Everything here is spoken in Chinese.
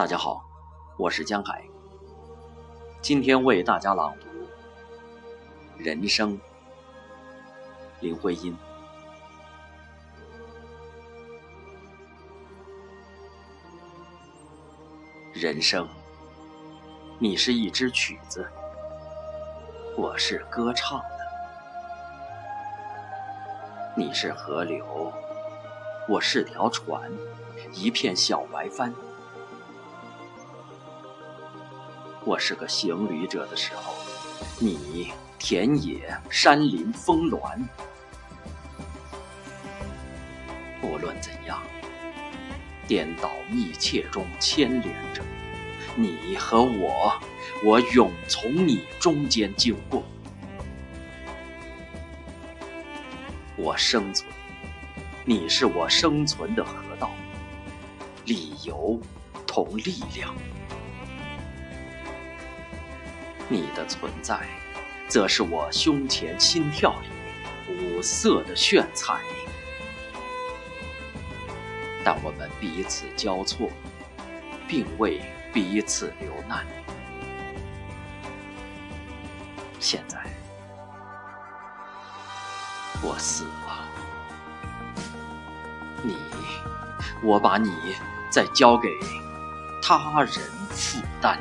大家好，我是江海。今天为大家朗读《人生》，林徽因。人生，你是一支曲子，我是歌唱的；你是河流，我是条船，一片小白帆。我是个行旅者的时候，你田野、山林、峰峦。无论怎样，颠倒密切中牵连着你和我，我永从你中间经过。我生存，你是我生存的河道，理由同力量。你的存在，则是我胸前心跳里五色的炫彩。但我们彼此交错，并为彼此流难。现在，我死了，你，我把你再交给他人负担。